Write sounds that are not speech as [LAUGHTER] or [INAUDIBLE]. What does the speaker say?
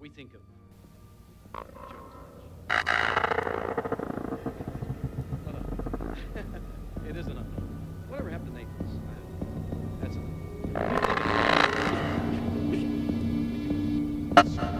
we think of [LAUGHS] it is enough. Whatever happened to Naples? That's enough.